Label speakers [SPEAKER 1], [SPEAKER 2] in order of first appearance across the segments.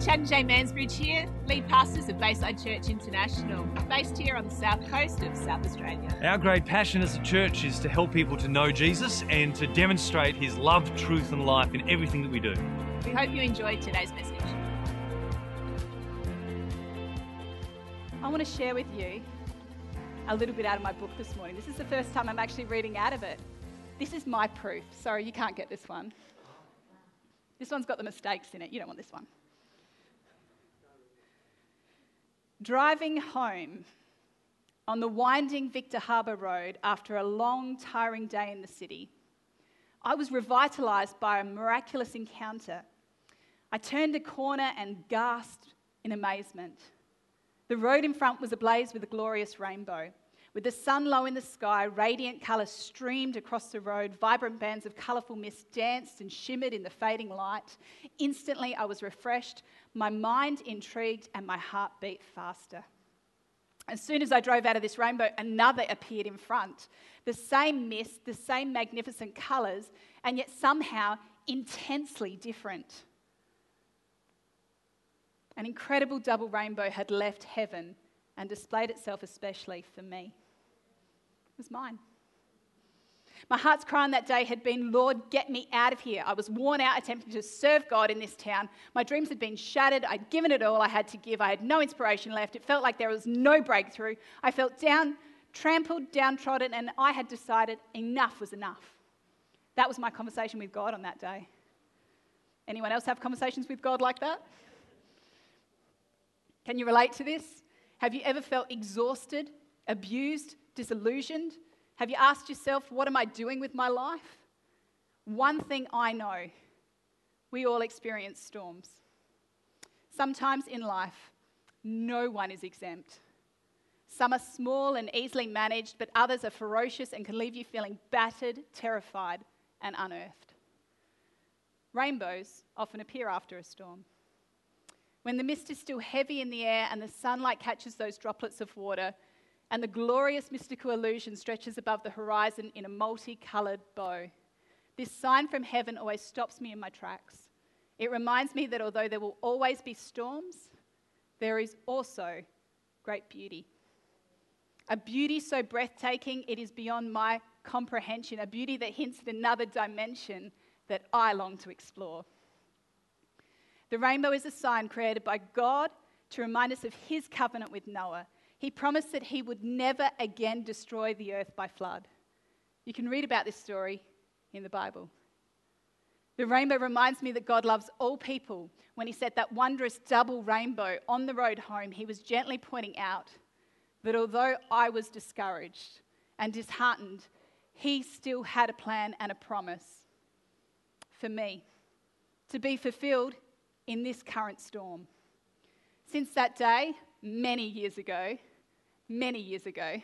[SPEAKER 1] Chad and Jay Mansbridge here, lead pastors of Bayside Church International, based here on the south coast of South Australia.
[SPEAKER 2] Our great passion as a church is to help people to know Jesus and to demonstrate his love, truth, and life in everything that we do.
[SPEAKER 1] We hope you enjoyed today's message.
[SPEAKER 3] I want to share with you a little bit out of my book this morning. This is the first time I'm actually reading out of it. This is my proof. Sorry, you can't get this one. This one's got the mistakes in it. You don't want this one. Driving home on the winding Victor Harbor Road after a long, tiring day in the city, I was revitalised by a miraculous encounter. I turned a corner and gasped in amazement. The road in front was ablaze with a glorious rainbow. With the sun low in the sky, radiant colour streamed across the road. Vibrant bands of colourful mist danced and shimmered in the fading light. Instantly, I was refreshed, my mind intrigued, and my heart beat faster. As soon as I drove out of this rainbow, another appeared in front. The same mist, the same magnificent colours, and yet somehow intensely different. An incredible double rainbow had left heaven and displayed itself especially for me. It was mine. My heart's cry on that day had been, Lord, get me out of here. I was worn out attempting to serve God in this town. My dreams had been shattered. I'd given it all I had to give. I had no inspiration left. It felt like there was no breakthrough. I felt down, trampled, downtrodden, and I had decided enough was enough. That was my conversation with God on that day. Anyone else have conversations with God like that? Can you relate to this? Have you ever felt exhausted, abused, disillusioned? Have you asked yourself, what am I doing with my life? One thing I know we all experience storms. Sometimes in life, no one is exempt. Some are small and easily managed, but others are ferocious and can leave you feeling battered, terrified, and unearthed. Rainbows often appear after a storm. When the mist is still heavy in the air and the sunlight catches those droplets of water, and the glorious mystical illusion stretches above the horizon in a multicoloured bow. This sign from heaven always stops me in my tracks. It reminds me that although there will always be storms, there is also great beauty. A beauty so breathtaking it is beyond my comprehension, a beauty that hints at another dimension that I long to explore. The rainbow is a sign created by God to remind us of his covenant with Noah he promised that he would never again destroy the earth by flood. You can read about this story in the Bible. The rainbow reminds me that God loves all people. When he set that wondrous double rainbow on the road home, he was gently pointing out that although I was discouraged and disheartened, he still had a plan and a promise for me to be fulfilled in this current storm. Since that day, many years ago, many years ago,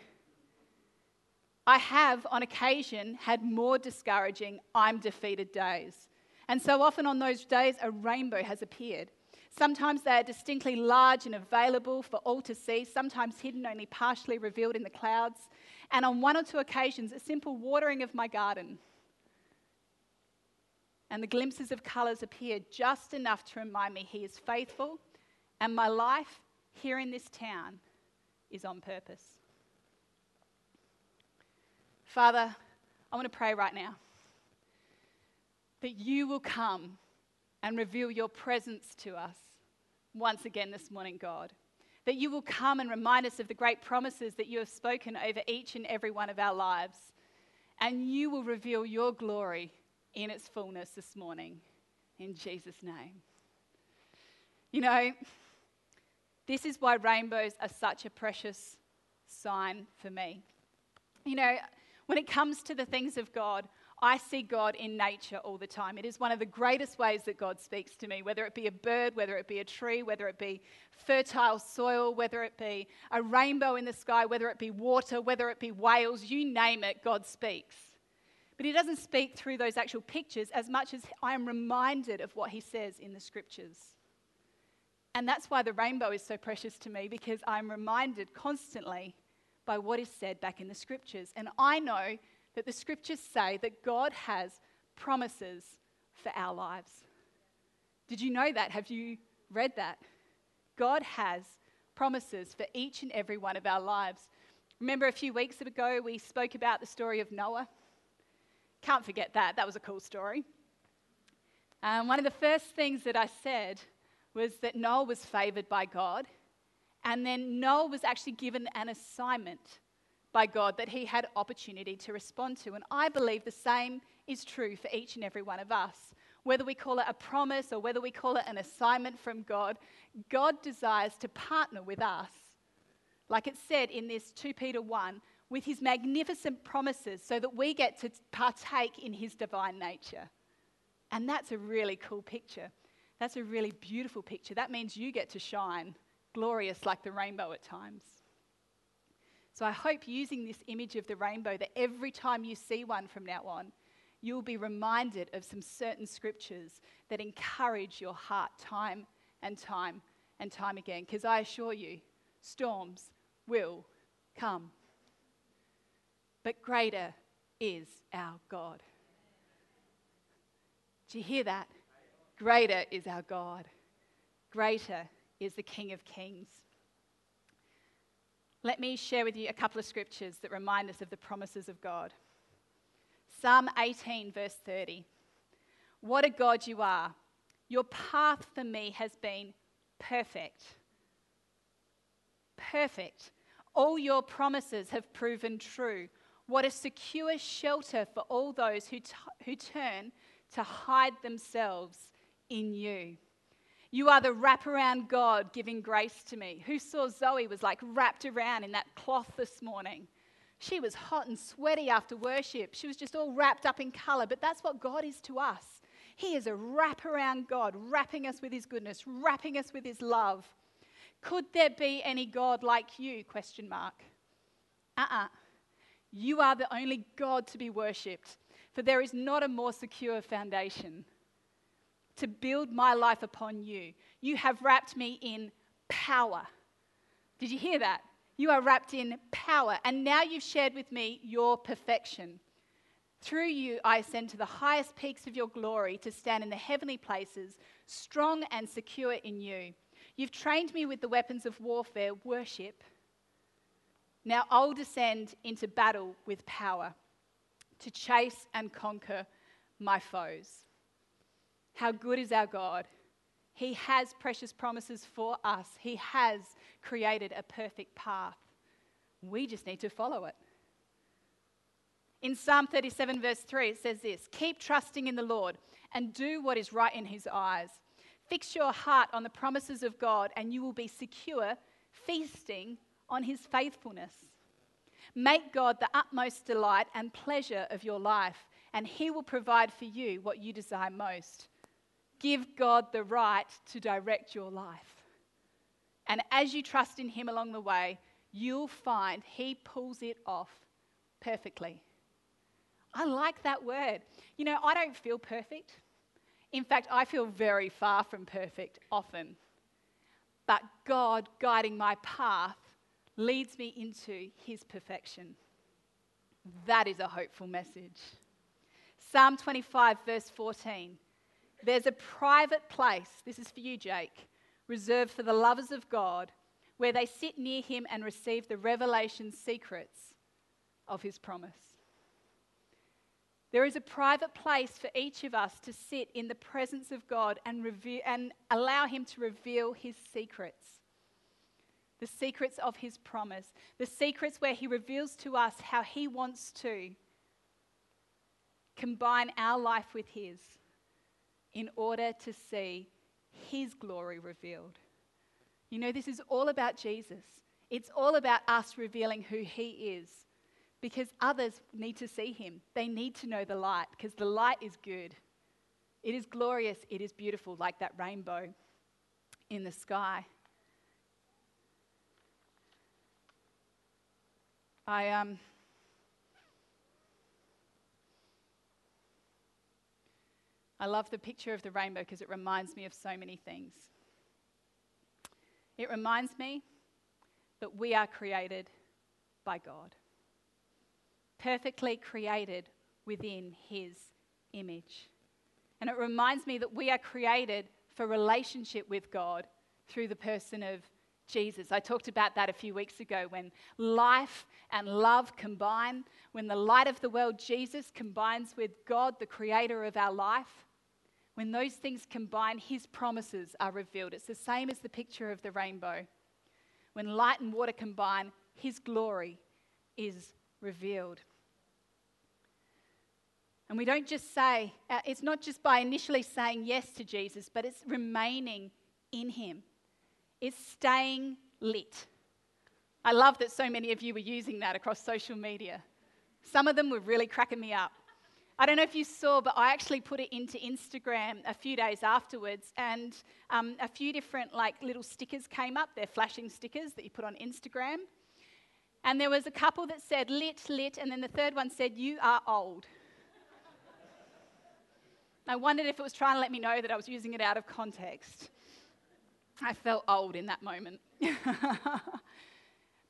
[SPEAKER 3] I have on occasion had more discouraging, I'm defeated days. And so often on those days, a rainbow has appeared. Sometimes they are distinctly large and available for all to see, sometimes hidden, only partially revealed in the clouds. And on one or two occasions, a simple watering of my garden. And the glimpses of colours appear just enough to remind me He is faithful, and my life here in this town is on purpose. Father, I want to pray right now that you will come and reveal your presence to us once again this morning, God. That you will come and remind us of the great promises that you have spoken over each and every one of our lives. And you will reveal your glory in its fullness this morning. In Jesus' name. You know, this is why rainbows are such a precious sign for me. You know, when it comes to the things of God, I see God in nature all the time. It is one of the greatest ways that God speaks to me, whether it be a bird, whether it be a tree, whether it be fertile soil, whether it be a rainbow in the sky, whether it be water, whether it be whales, you name it, God speaks. But He doesn't speak through those actual pictures as much as I am reminded of what He says in the scriptures. And that's why the rainbow is so precious to me because I'm reminded constantly by what is said back in the scriptures. And I know that the scriptures say that God has promises for our lives. Did you know that? Have you read that. God has promises for each and every one of our lives. Remember a few weeks ago we spoke about the story of Noah? Can't forget that. That was a cool story. Um, one of the first things that I said was that Noah was favored by God, and then Noah was actually given an assignment by God that he had opportunity to respond to. And I believe the same is true for each and every one of us. Whether we call it a promise or whether we call it an assignment from God, God desires to partner with us, like it said in this 2 Peter 1, with his magnificent promises so that we get to partake in his divine nature. And that's a really cool picture. That's a really beautiful picture. That means you get to shine glorious like the rainbow at times. So I hope using this image of the rainbow that every time you see one from now on, you'll be reminded of some certain scriptures that encourage your heart time and time and time again. Because I assure you, storms will come. But greater is our God. Do you hear that? Greater is our God. Greater is the King of Kings. Let me share with you a couple of scriptures that remind us of the promises of God. Psalm 18, verse 30. What a God you are! Your path for me has been perfect. Perfect. All your promises have proven true. What a secure shelter for all those who, t- who turn to hide themselves in you. You are the wraparound God giving grace to me. Who saw Zoe was like wrapped around in that cloth this morning? She was hot and sweaty after worship. She was just all wrapped up in color, but that's what God is to us. He is a wraparound God, wrapping us with his goodness, wrapping us with his love. Could there be any God like you? Question mark. Uh-uh. You are the only God to be worshipped, for there is not a more secure foundation to build my life upon you. You have wrapped me in power. Did you hear that? You are wrapped in power, and now you've shared with me your perfection. Through you, I ascend to the highest peaks of your glory to stand in the heavenly places, strong and secure in you. You've trained me with the weapons of warfare, worship. Now I'll descend into battle with power to chase and conquer my foes. How good is our God! He has precious promises for us, He has created a perfect path. We just need to follow it. In Psalm 37, verse 3, it says this Keep trusting in the Lord and do what is right in His eyes. Fix your heart on the promises of God, and you will be secure, feasting on His faithfulness. Make God the utmost delight and pleasure of your life, and He will provide for you what you desire most. Give God the right to direct your life. And as you trust in Him along the way, you'll find He pulls it off perfectly. I like that word. You know, I don't feel perfect. In fact, I feel very far from perfect often. But God guiding my path leads me into His perfection. That is a hopeful message. Psalm 25, verse 14. There's a private place, this is for you, Jake, reserved for the lovers of God, where they sit near Him and receive the revelation secrets of His promise. There is a private place for each of us to sit in the presence of God and, reveal, and allow Him to reveal His secrets. The secrets of His promise. The secrets where He reveals to us how He wants to combine our life with His in order to see his glory revealed. You know, this is all about Jesus. It's all about us revealing who he is because others need to see him. They need to know the light because the light is good. It is glorious, it is beautiful, like that rainbow in the sky. I um, I love the picture of the rainbow because it reminds me of so many things. It reminds me that we are created by God, perfectly created within His image. And it reminds me that we are created for relationship with God through the person of Jesus. I talked about that a few weeks ago when life and love combine, when the light of the world, Jesus, combines with God, the creator of our life. When those things combine, his promises are revealed. It's the same as the picture of the rainbow. When light and water combine, his glory is revealed. And we don't just say, uh, it's not just by initially saying yes to Jesus, but it's remaining in him. It's staying lit. I love that so many of you were using that across social media. Some of them were really cracking me up. I don't know if you saw, but I actually put it into Instagram a few days afterwards, and um, a few different like little stickers came up. They're flashing stickers that you put on Instagram, and there was a couple that said "lit, lit," and then the third one said "you are old." I wondered if it was trying to let me know that I was using it out of context. I felt old in that moment.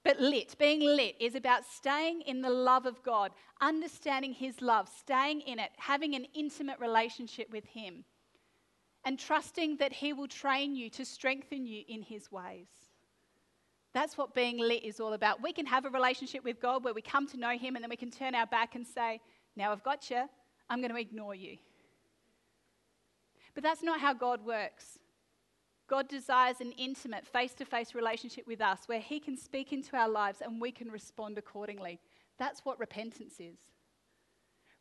[SPEAKER 3] But lit, being lit, is about staying in the love of God, understanding His love, staying in it, having an intimate relationship with Him, and trusting that He will train you to strengthen you in His ways. That's what being lit is all about. We can have a relationship with God where we come to know Him and then we can turn our back and say, Now I've got you, I'm going to ignore you. But that's not how God works. God desires an intimate, face to face relationship with us where He can speak into our lives and we can respond accordingly. That's what repentance is.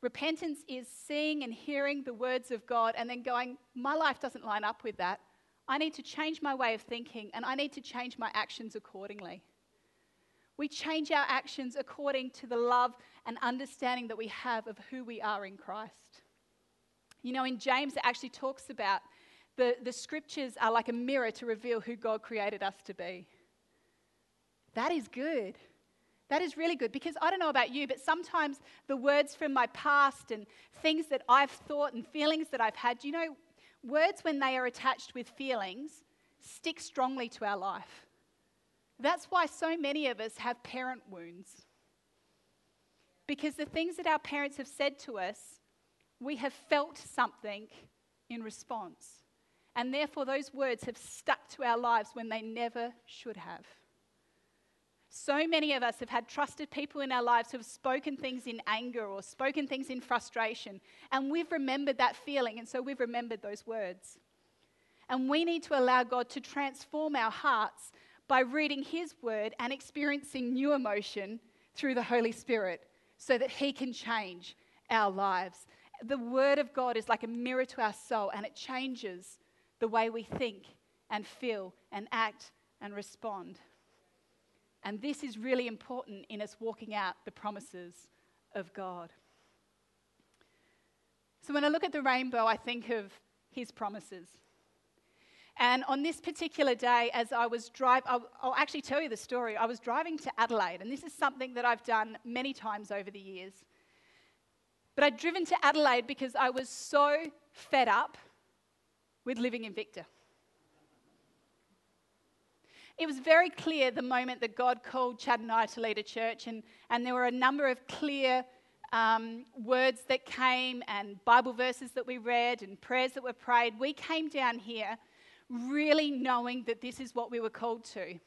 [SPEAKER 3] Repentance is seeing and hearing the words of God and then going, My life doesn't line up with that. I need to change my way of thinking and I need to change my actions accordingly. We change our actions according to the love and understanding that we have of who we are in Christ. You know, in James, it actually talks about the, the scriptures are like a mirror to reveal who God created us to be. That is good. That is really good because I don't know about you, but sometimes the words from my past and things that I've thought and feelings that I've had, you know, words when they are attached with feelings stick strongly to our life. That's why so many of us have parent wounds. Because the things that our parents have said to us, we have felt something in response. And therefore, those words have stuck to our lives when they never should have. So many of us have had trusted people in our lives who have spoken things in anger or spoken things in frustration, and we've remembered that feeling, and so we've remembered those words. And we need to allow God to transform our hearts by reading His word and experiencing new emotion through the Holy Spirit so that He can change our lives. The Word of God is like a mirror to our soul, and it changes the way we think and feel and act and respond. And this is really important in us walking out the promises of God. So when I look at the rainbow, I think of his promises. And on this particular day, as I was driving, I'll, I'll, actually tell you the story. I was driving to Adelaide, and this is something that I've done many times over the years. But I'd driven to Adelaide because I was so fed up with living in Victor. It was very clear the moment that God called Chad and I to lead a church, and, and there were a number of clear um, words that came, and Bible verses that we read, and prayers that were prayed. We came down here really knowing that this is what we were called to.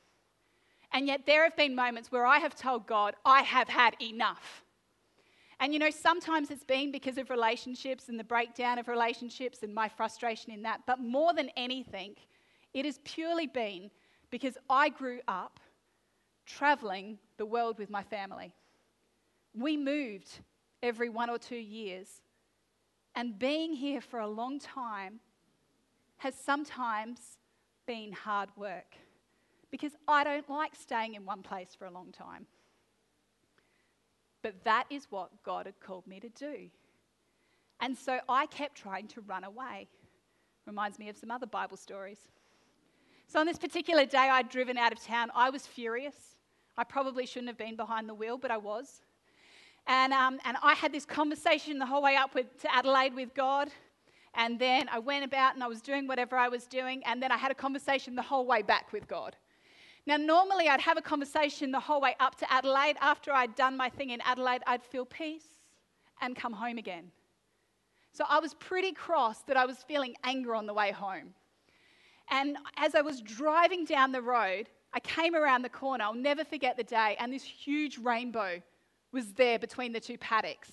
[SPEAKER 3] And yet, there have been moments where I have told God, I have had enough. And you know, sometimes it's been because of relationships and the breakdown of relationships and my frustration in that. But more than anything, it has purely been because I grew up traveling the world with my family. We moved every one or two years. And being here for a long time has sometimes been hard work because I don't like staying in one place for a long time. But that is what God had called me to do. And so I kept trying to run away. Reminds me of some other Bible stories. So on this particular day, I'd driven out of town. I was furious. I probably shouldn't have been behind the wheel, but I was. And, um, and I had this conversation the whole way up with, to Adelaide with God. And then I went about and I was doing whatever I was doing. And then I had a conversation the whole way back with God. Now, normally I'd have a conversation the whole way up to Adelaide. After I'd done my thing in Adelaide, I'd feel peace and come home again. So I was pretty cross that I was feeling anger on the way home. And as I was driving down the road, I came around the corner. I'll never forget the day. And this huge rainbow was there between the two paddocks.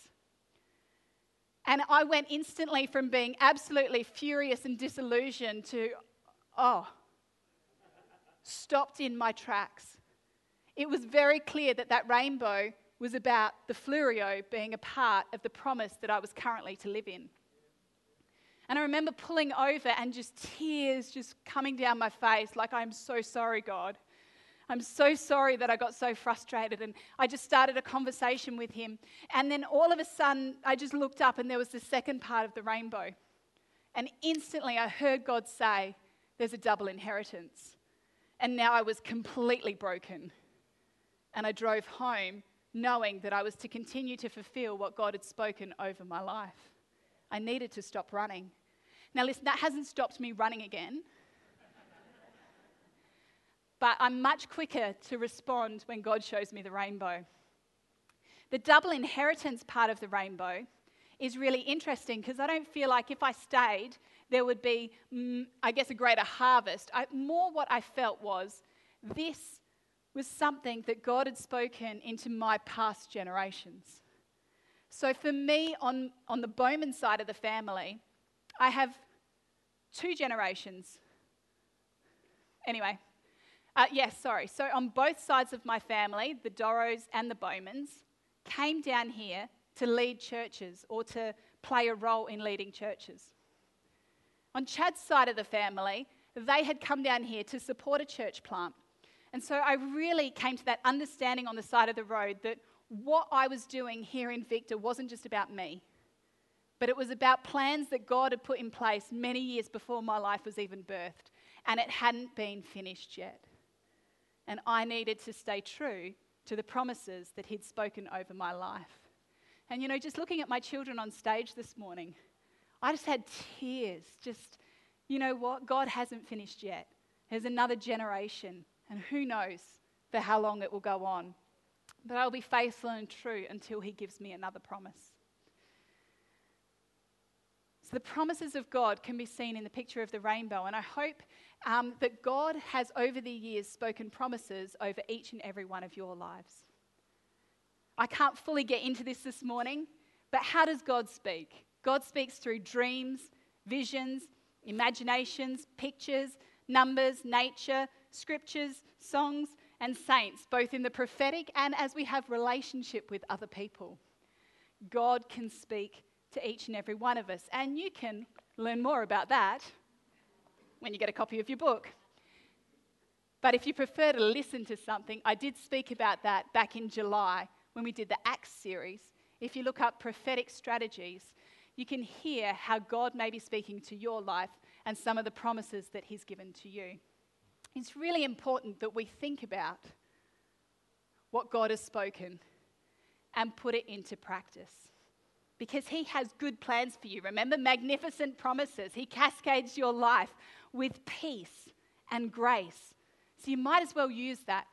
[SPEAKER 3] And I went instantly from being absolutely furious and disillusioned to, oh, stopped in my tracks. It was very clear that that rainbow was about the Fleurieu being a part of the promise that I was currently to live in. And I remember pulling over and just tears just coming down my face, like, I'm so sorry, God. I'm so sorry that I got so frustrated. And I just started a conversation with him. And then all of a sudden, I just looked up and there was the second part of the rainbow. And instantly, I heard God say, There's a double inheritance. And now I was completely broken. And I drove home knowing that I was to continue to fulfill what God had spoken over my life. I needed to stop running. Now, listen, that hasn't stopped me running again. but I'm much quicker to respond when God shows me the rainbow. The double inheritance part of the rainbow is really interesting because I don't feel like if I stayed, there would be, mm, I guess, a greater harvest. I, more what I felt was this was something that God had spoken into my past generations. So for me, on, on the Bowman side of the family, I have two generations. Anyway, uh, yes, sorry. So on both sides of my family, the Dorrows and the Bowmans came down here to lead churches or to play a role in leading churches. On Chad's side of the family, they had come down here to support a church plant. And so I really came to that understanding on the side of the road that what I was doing here in Victor wasn't just about me, but it was about plans that God had put in place many years before my life was even birthed, and it hadn't been finished yet. And I needed to stay true to the promises that He'd spoken over my life. And you know, just looking at my children on stage this morning, I just had tears. Just, you know what? God hasn't finished yet. There's another generation and who knows for how long it will go on. But I'll be faithful and true until He gives me another promise. So, the promises of God can be seen in the picture of the rainbow, and I hope um, that God has over the years spoken promises over each and every one of your lives. I can't fully get into this this morning, but how does God speak? God speaks through dreams, visions, imaginations, pictures, numbers, nature, scriptures, songs, and saints, both in the prophetic and as we have relationship with other people. God can speak to each and every one of us, and you can learn more about that when you get a copy of your book. But if you prefer to listen to something, I did speak about that back in July when we did the Acts series. If you look up prophetic strategies, you can hear how God may be speaking to your life and some of the promises that He's given to you it's really important that we think about what God has spoken and put it into practice. Because He has good plans for you. Remember, magnificent promises. He cascades your life with peace and grace. So you might as well use that.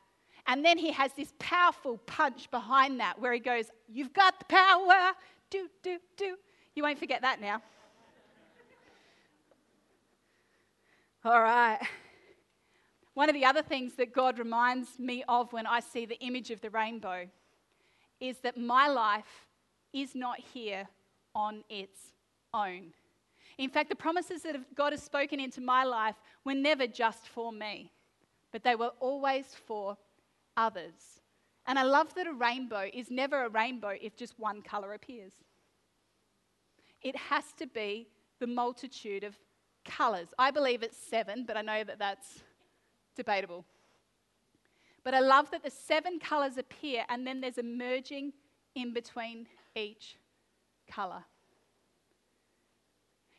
[SPEAKER 3] And then He has this powerful punch behind that where He goes, You've got the power. Do, do, do. You won't forget that now. All right. One of the other things that God reminds me of when I see the image of the rainbow is that my life is not here on its own. In fact, the promises that God has spoken into my life were never just for me, but they were always for others. And I love that a rainbow is never a rainbow if just one colour appears. It has to be the multitude of colours. I believe it's seven, but I know that that's Debatable. But I love that the seven colours appear and then there's a merging in between each colour.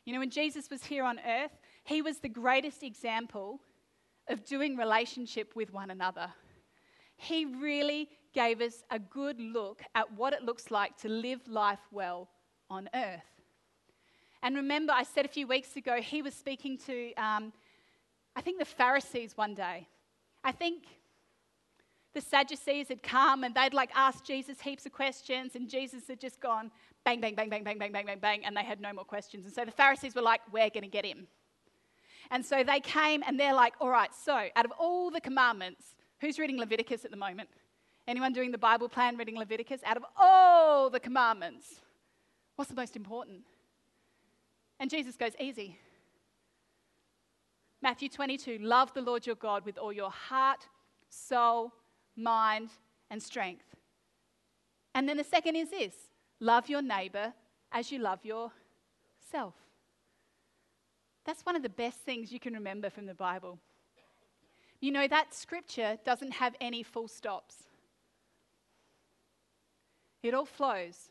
[SPEAKER 3] You know, when Jesus was here on earth, he was the greatest example of doing relationship with one another. He really gave us a good look at what it looks like to live life well on earth. And remember, I said a few weeks ago, he was speaking to um, I think the Pharisees one day, I think the Sadducees had come and they'd like asked Jesus heaps of questions, and Jesus had just gone bang, bang, bang, bang, bang, bang, bang, bang, bang, and they had no more questions. And so the Pharisees were like, We're going to get him. And so they came and they're like, all right, so out of all the commandments, who's reading Leviticus at the moment? Anyone doing the Bible plan reading Leviticus? Out of all the commandments, what's the most important? And Jesus goes, easy. Matthew 22 love the Lord your God with all your heart, soul, mind, and strength. And then the second is this love your neighbor as you love yourself. That's one of the best things you can remember from the Bible. You know, that scripture doesn't have any full stops, it all flows.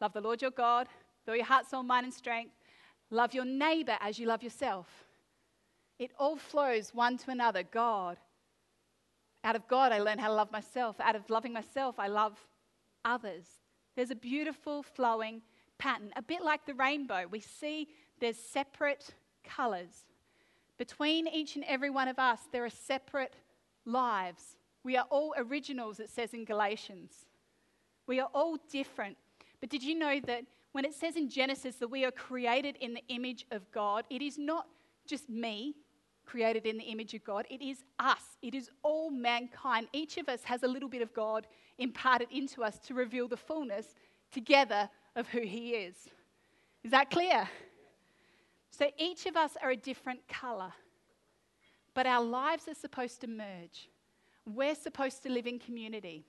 [SPEAKER 3] Love the Lord your God with all your heart, soul, mind, and strength. Love your neighbor as you love yourself. It all flows one to another. God. Out of God, I learn how to love myself. Out of loving myself, I love others. There's a beautiful flowing pattern, a bit like the rainbow. We see there's separate colors. Between each and every one of us, there are separate lives. We are all originals, it says in Galatians. We are all different. But did you know that when it says in Genesis that we are created in the image of God, it is not just me created in the image of God, it is us. It is all mankind. Each of us has a little bit of God imparted into us to reveal the fullness together of who He is. Is that clear? So each of us are a different color, but our lives are supposed to merge. We're supposed to live in community.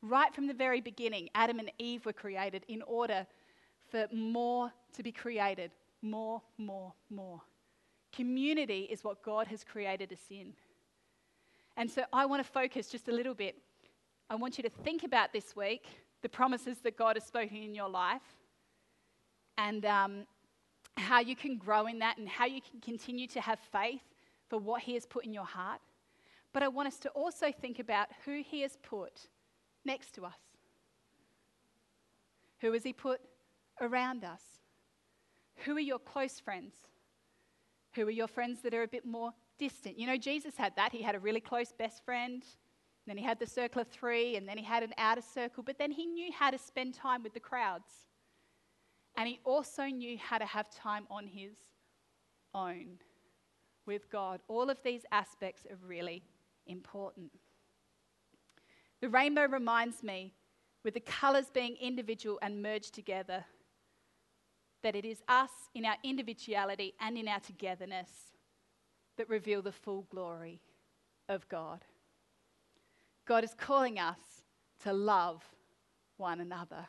[SPEAKER 3] Right from the very beginning, Adam and Eve were created in order for more to be created. More, more, more. Community is what God has created us in. And so I want to focus just a little bit. I want you to think about this week the promises that God has spoken in your life and um, how you can grow in that and how you can continue to have faith for what He has put in your heart. But I want us to also think about who He has put next to us. Who has He put around us? Who are your close friends? Who are your friends that are a bit more distant? You know, Jesus had that. He had a really close best friend, then he had the circle of three, and then he had an outer circle, but then he knew how to spend time with the crowds. And he also knew how to have time on his own with God. All of these aspects are really important. The rainbow reminds me, with the colours being individual and merged together, that it is us in our individuality and in our togetherness that reveal the full glory of God. God is calling us to love one another.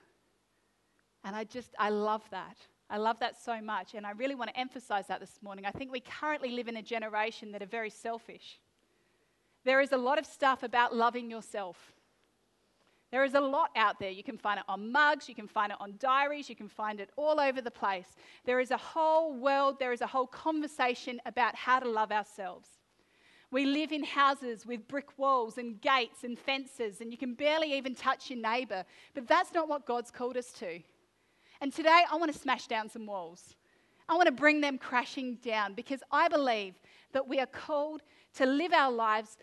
[SPEAKER 3] And I just, I love that. I love that so much. And I really want to emphasize that this morning. I think we currently live in a generation that are very selfish. There is a lot of stuff about loving yourself. There is a lot out there. You can find it on mugs, you can find it on diaries, you can find it all over the place. There is a whole world, there is a whole conversation about how to love ourselves. We live in houses with brick walls and gates and fences, and you can barely even touch your neighbor. But that's not what God's called us to. And today, I want to smash down some walls. I want to bring them crashing down because I believe that we are called to live our lives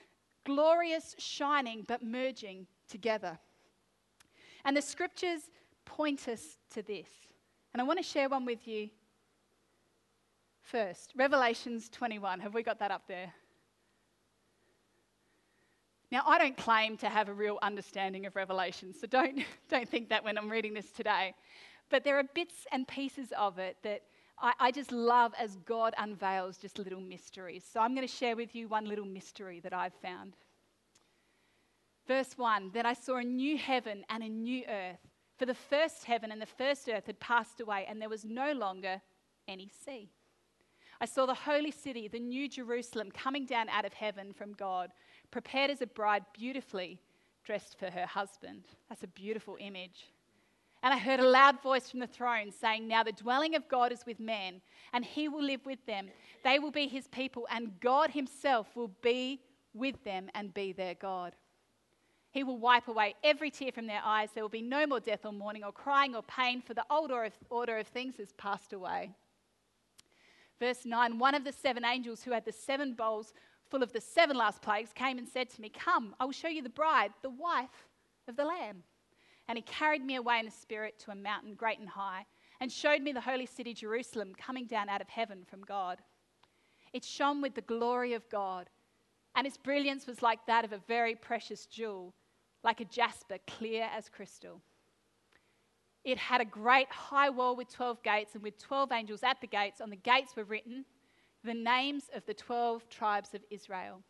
[SPEAKER 3] glorious, shining, but merging together. And the scriptures point us to this. And I want to share one with you first. Revelations 21. Have we got that up there? Now, I don't claim to have a real understanding of Revelation, so don't, don't think that when I'm reading this today. But there are bits and pieces of it that I, I just love as God unveils just little mysteries. So I'm going to share with you one little mystery that I've found. Verse 1 Then I saw a new heaven and a new earth, for the first heaven and the first earth had passed away, and there was no longer any sea. I saw the holy city, the new Jerusalem, coming down out of heaven from God, prepared as a bride beautifully dressed for her husband. That's a beautiful image. And I heard a loud voice from the throne saying, Now the dwelling of God is with men, and he will live with them. They will be his people, and God himself will be with them and be their God. He will wipe away every tear from their eyes. There will be no more death or mourning or crying or pain, for the old order of things has passed away. Verse 9 One of the seven angels who had the seven bowls full of the seven last plagues came and said to me, Come, I will show you the bride, the wife of the Lamb. And he carried me away in the spirit to a mountain great and high, and showed me the holy city Jerusalem coming down out of heaven from God. It shone with the glory of God, and its brilliance was like that of a very precious jewel, like a jasper, clear as crystal. It had a great high wall with 12 gates, and with 12 angels at the gates. On the gates were written the names of the 12 tribes of Israel.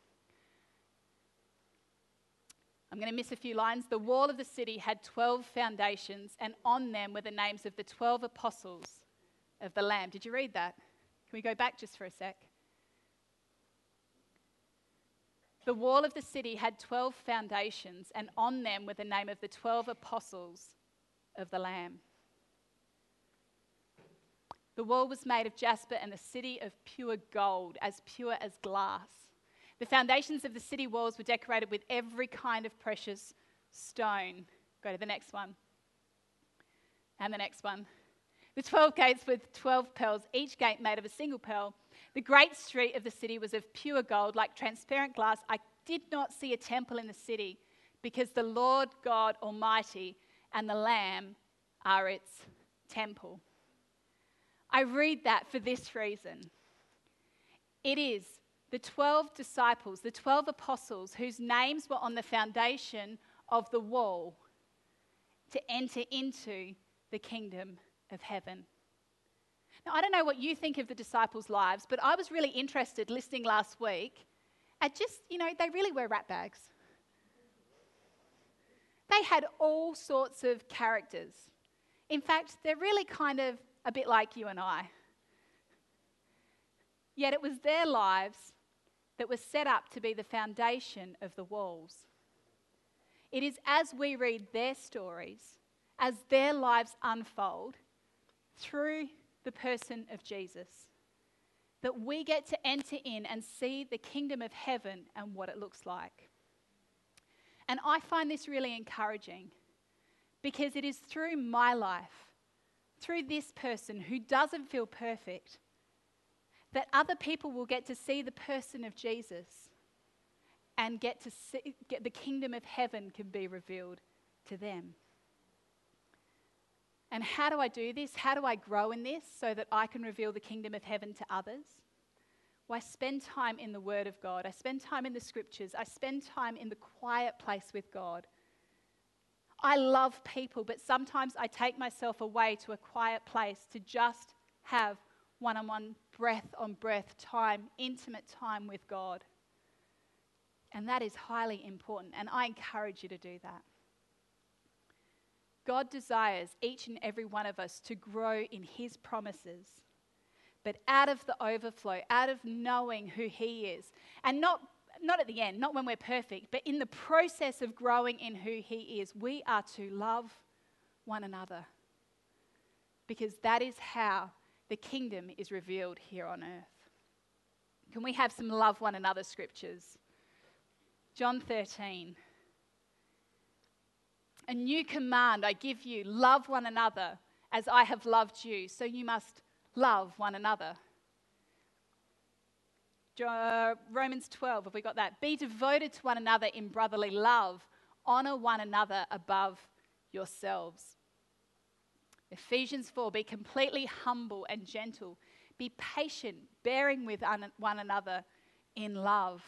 [SPEAKER 3] I'm going to miss a few lines. The wall of the city had 12 foundations, and on them were the names of the 12 apostles of the Lamb. Did you read that? Can we go back just for a sec? The wall of the city had 12 foundations, and on them were the name of the 12 apostles of the Lamb. The wall was made of jasper and the city of pure gold, as pure as glass. The foundations of the city walls were decorated with every kind of precious stone. Go to the next one. And the next one. The 12 gates with 12 pearls, each gate made of a single pearl. The great street of the city was of pure gold, like transparent glass. I did not see a temple in the city because the Lord God Almighty and the Lamb are its temple. I read that for this reason. It is the 12 disciples, the 12 apostles whose names were on the foundation of the wall to enter into the kingdom of heaven. Now, I don't know what you think of the disciples' lives, but I was really interested listening last week at just, you know, they really were rat bags. They had all sorts of characters. In fact, they're really kind of a bit like you and I. Yet it was their lives that were set up to be the foundation of the walls. It is as we read their stories, as their lives unfold through the person of Jesus, that we get to enter in and see the kingdom of heaven and what it looks like. And I find this really encouraging because it is through my life, through this person who doesn't feel perfect, that other people will get to see the person of Jesus and get to see get the kingdom of heaven can be revealed to them. And how do I do this? How do I grow in this so that I can reveal the kingdom of heaven to others? Well, I spend time in the Word of God. I spend time in the Scriptures. I spend time in the quiet place with God. I love people, but sometimes I take myself away to a quiet place to just have one on one, breath on breath time, intimate time with God. And that is highly important, and I encourage you to do that. God desires each and every one of us to grow in His promises, but out of the overflow, out of knowing who He is, and not, not at the end, not when we're perfect, but in the process of growing in who He is, we are to love one another. Because that is how the kingdom is revealed here on earth. Can we have some love one another scriptures? John 13. A new command I give you love one another as I have loved you, so you must love one another. Uh, Romans 12, have we got that? Be devoted to one another in brotherly love, honor one another above yourselves. Ephesians 4 be completely humble and gentle, be patient, bearing with one another in love.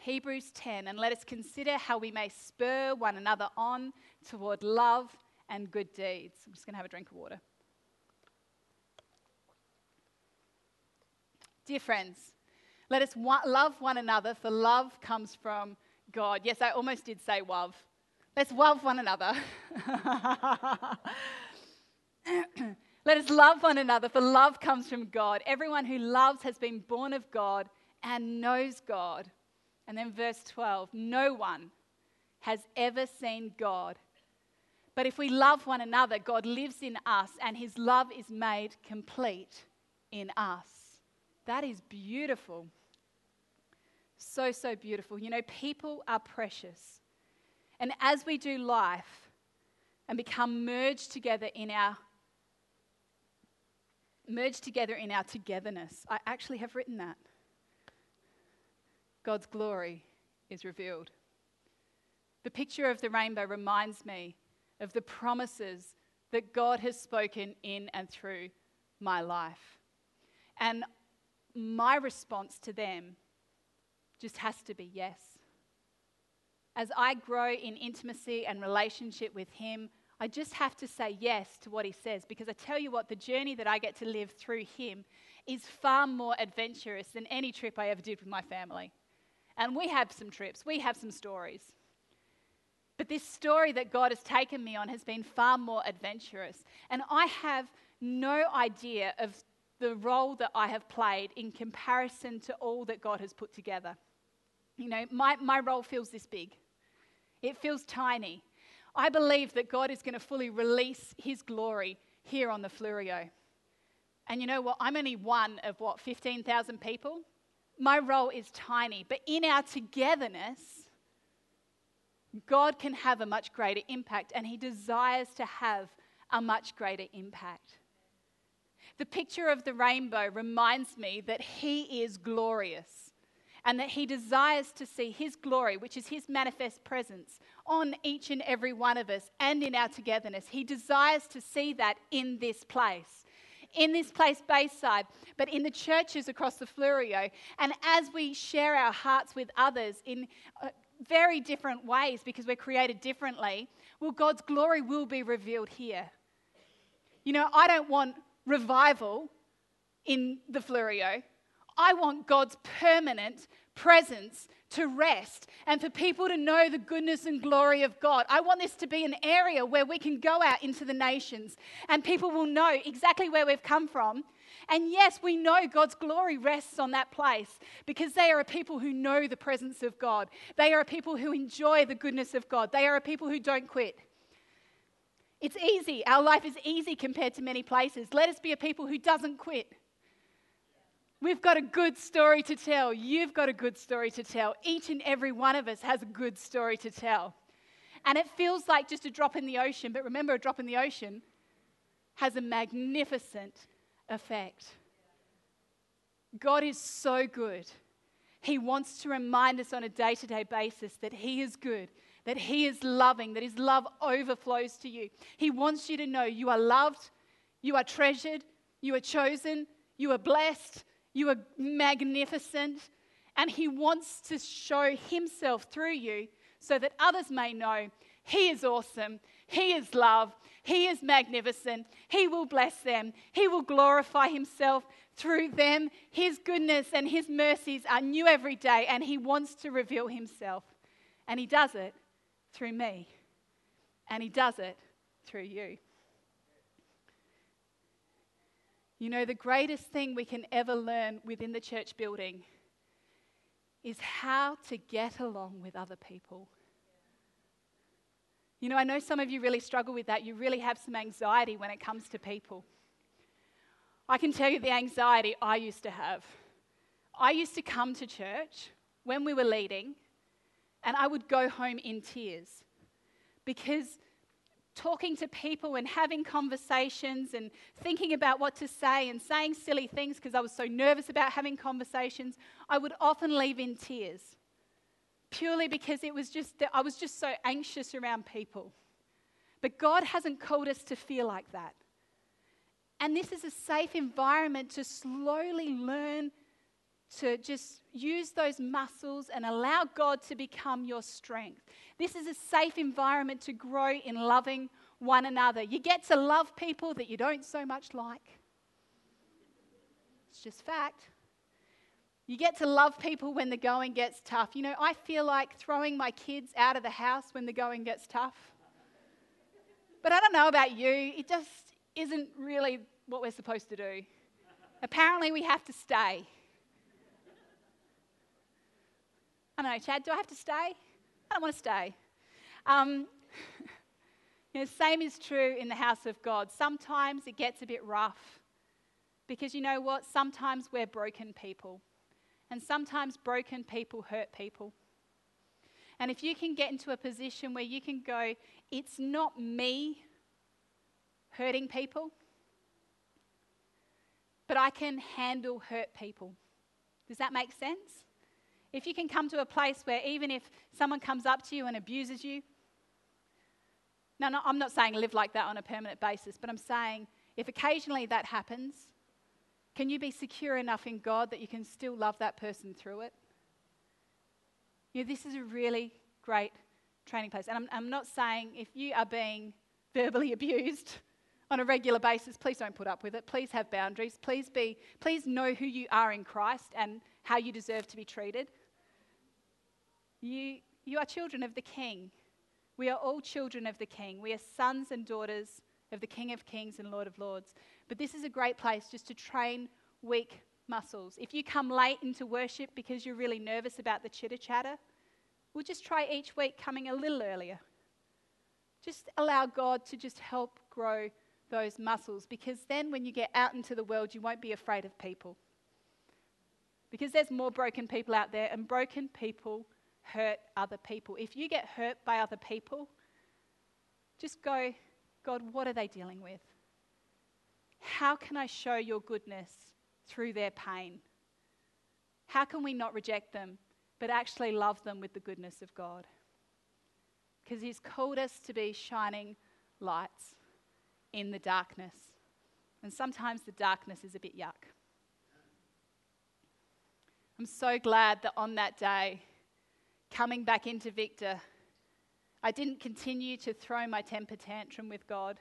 [SPEAKER 3] Hebrews 10, and let us consider how we may spur one another on toward love and good deeds. I'm just going to have a drink of water. Dear friends, let us love one another, for love comes from God. Yes, I almost did say love. Let's love one another. Let us love one another, for love comes from God. Everyone who loves has been born of God and knows God. And then verse 12 no one has ever seen God. But if we love one another, God lives in us and his love is made complete in us. That is beautiful. So, so beautiful. You know, people are precious. And as we do life and become merged together in our merged together in our togetherness, I actually have written that. God's glory is revealed. The picture of the rainbow reminds me of the promises that God has spoken in and through my life. And my response to them just has to be yes. As I grow in intimacy and relationship with Him, I just have to say yes to what He says because I tell you what, the journey that I get to live through Him is far more adventurous than any trip I ever did with my family. And we have some trips, we have some stories. But this story that God has taken me on has been far more adventurous. And I have no idea of the role that I have played in comparison to all that God has put together. You know, my, my role feels this big, it feels tiny. I believe that God is going to fully release His glory here on the Fleurieu. And you know what? I'm only one of what, 15,000 people? My role is tiny, but in our togetherness, God can have a much greater impact, and He desires to have a much greater impact. The picture of the rainbow reminds me that He is glorious and that He desires to see His glory, which is His manifest presence, on each and every one of us and in our togetherness. He desires to see that in this place. In this place, Bayside, but in the churches across the Fleurieu. And as we share our hearts with others in uh, very different ways because we're created differently, well, God's glory will be revealed here. You know, I don't want revival in the Fleurieu. I want God's permanent presence to rest and for people to know the goodness and glory of God. I want this to be an area where we can go out into the nations and people will know exactly where we've come from. And yes, we know God's glory rests on that place because they are a people who know the presence of God. They are a people who enjoy the goodness of God. They are a people who don't quit. It's easy. Our life is easy compared to many places. Let us be a people who doesn't quit. We've got a good story to tell. You've got a good story to tell. Each and every one of us has a good story to tell. And it feels like just a drop in the ocean, but remember, a drop in the ocean has a magnificent effect. God is so good. He wants to remind us on a day to day basis that He is good, that He is loving, that His love overflows to you. He wants you to know you are loved, you are treasured, you are chosen, you are blessed, you are magnificent, and He wants to show Himself through you so that others may know He is awesome, He is love, He is magnificent, He will bless them, He will glorify Himself through them. His goodness and His mercies are new every day, and He wants to reveal Himself. And He does it through me, and He does it through you. You know, the greatest thing we can ever learn within the church building is how to get along with other people. You know, I know some of you really struggle with that. You really have some anxiety when it comes to people. I can tell you the anxiety I used to have. I used to come to church when we were leading, and I would go home in tears because talking to people and having conversations and thinking about what to say and saying silly things because I was so nervous about having conversations, I would often leave in tears. Purely because it was just that I was just so anxious around people. But God hasn't called us to feel like that. And this is a safe environment to slowly learn to just use those muscles and allow God to become your strength. This is a safe environment to grow in loving one another. You get to love people that you don't so much like. It's just fact. You get to love people when the going gets tough. You know, I feel like throwing my kids out of the house when the going gets tough. But I don't know about you, it just isn't really what we're supposed to do. Apparently, we have to stay. I don't know, Chad, do I have to stay? I don't want to stay. Um, you know, same is true in the house of God. Sometimes it gets a bit rough because you know what? Sometimes we're broken people, and sometimes broken people hurt people. And if you can get into a position where you can go, it's not me hurting people, but I can handle hurt people. Does that make sense? If you can come to a place where even if someone comes up to you and abuses you, now, no, I'm not saying live like that on a permanent basis, but I'm saying if occasionally that happens, Can you be secure enough in God that you can still love that person through it? You know, this is a really great training place. And I'm, I'm not saying if you are being verbally abused on a regular basis, please don't put up with it. Please have boundaries. Please be, please know who you are in Christ and how you deserve to be treated. You, you are children of the King. We are all children of the King. We are sons and daughters of the King of Kings and Lord of Lords. But this is a great place just to train weak muscles. If you come late into worship because you're really nervous about the chitter chatter, we'll just try each week coming a little earlier. Just allow God to just help grow those muscles because then when you get out into the world, you won't be afraid of people. Because there's more broken people out there, and broken people hurt other people. If you get hurt by other people, just go, God, what are they dealing with? How can I show your goodness through their pain? How can we not reject them, but actually love them with the goodness of God? Because He's called us to be shining lights in the darkness. And sometimes the darkness is a bit yuck. I'm so glad that on that day, coming back into Victor, I didn't continue to throw my temper tantrum with God,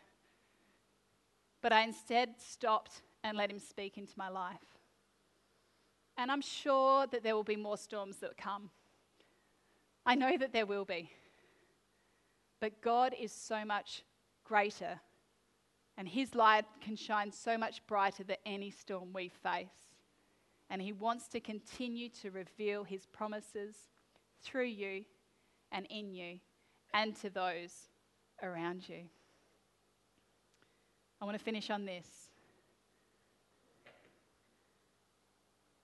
[SPEAKER 3] but I instead stopped and let Him speak into my life. And I'm sure that there will be more storms that come. I know that there will be. But God is so much greater, and His light can shine so much brighter than any storm we face. And He wants to continue to reveal His promises through you and in you and to those around you. I want to finish on this.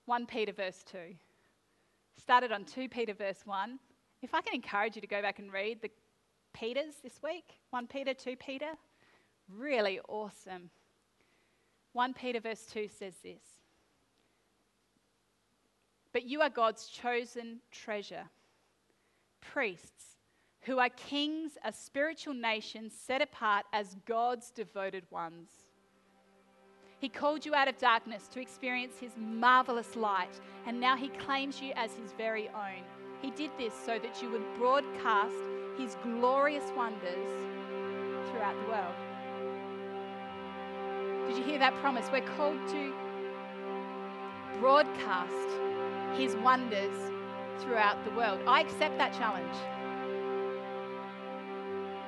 [SPEAKER 3] 1 Peter verse 2. Started on 2 Peter verse 1. If I can encourage you to go back and read the Peters this week 1 Peter, 2 Peter. Really awesome. 1 Peter verse 2 says this But you are God's chosen treasure priests who are kings, a spiritual nation set apart as God's devoted ones. He called you out of darkness to experience His marvelous light, and now He claims you as His very own. He did this so that you would broadcast His glorious wonders throughout the world. Did you hear that promise? We're called to broadcast His wonders throughout the world. I accept that challenge.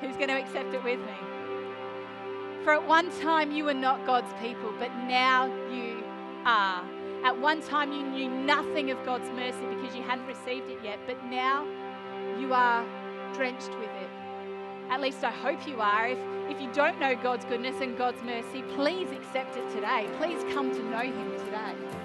[SPEAKER 3] Who's going to accept it with me? For at one time you were not God's people, but now you are. At one time you knew nothing of God's mercy because you hadn't received it yet, but now you are drenched with it. At least I hope you are. If, if you don't know God's goodness and God's mercy, please accept it today. Please come to know Him today.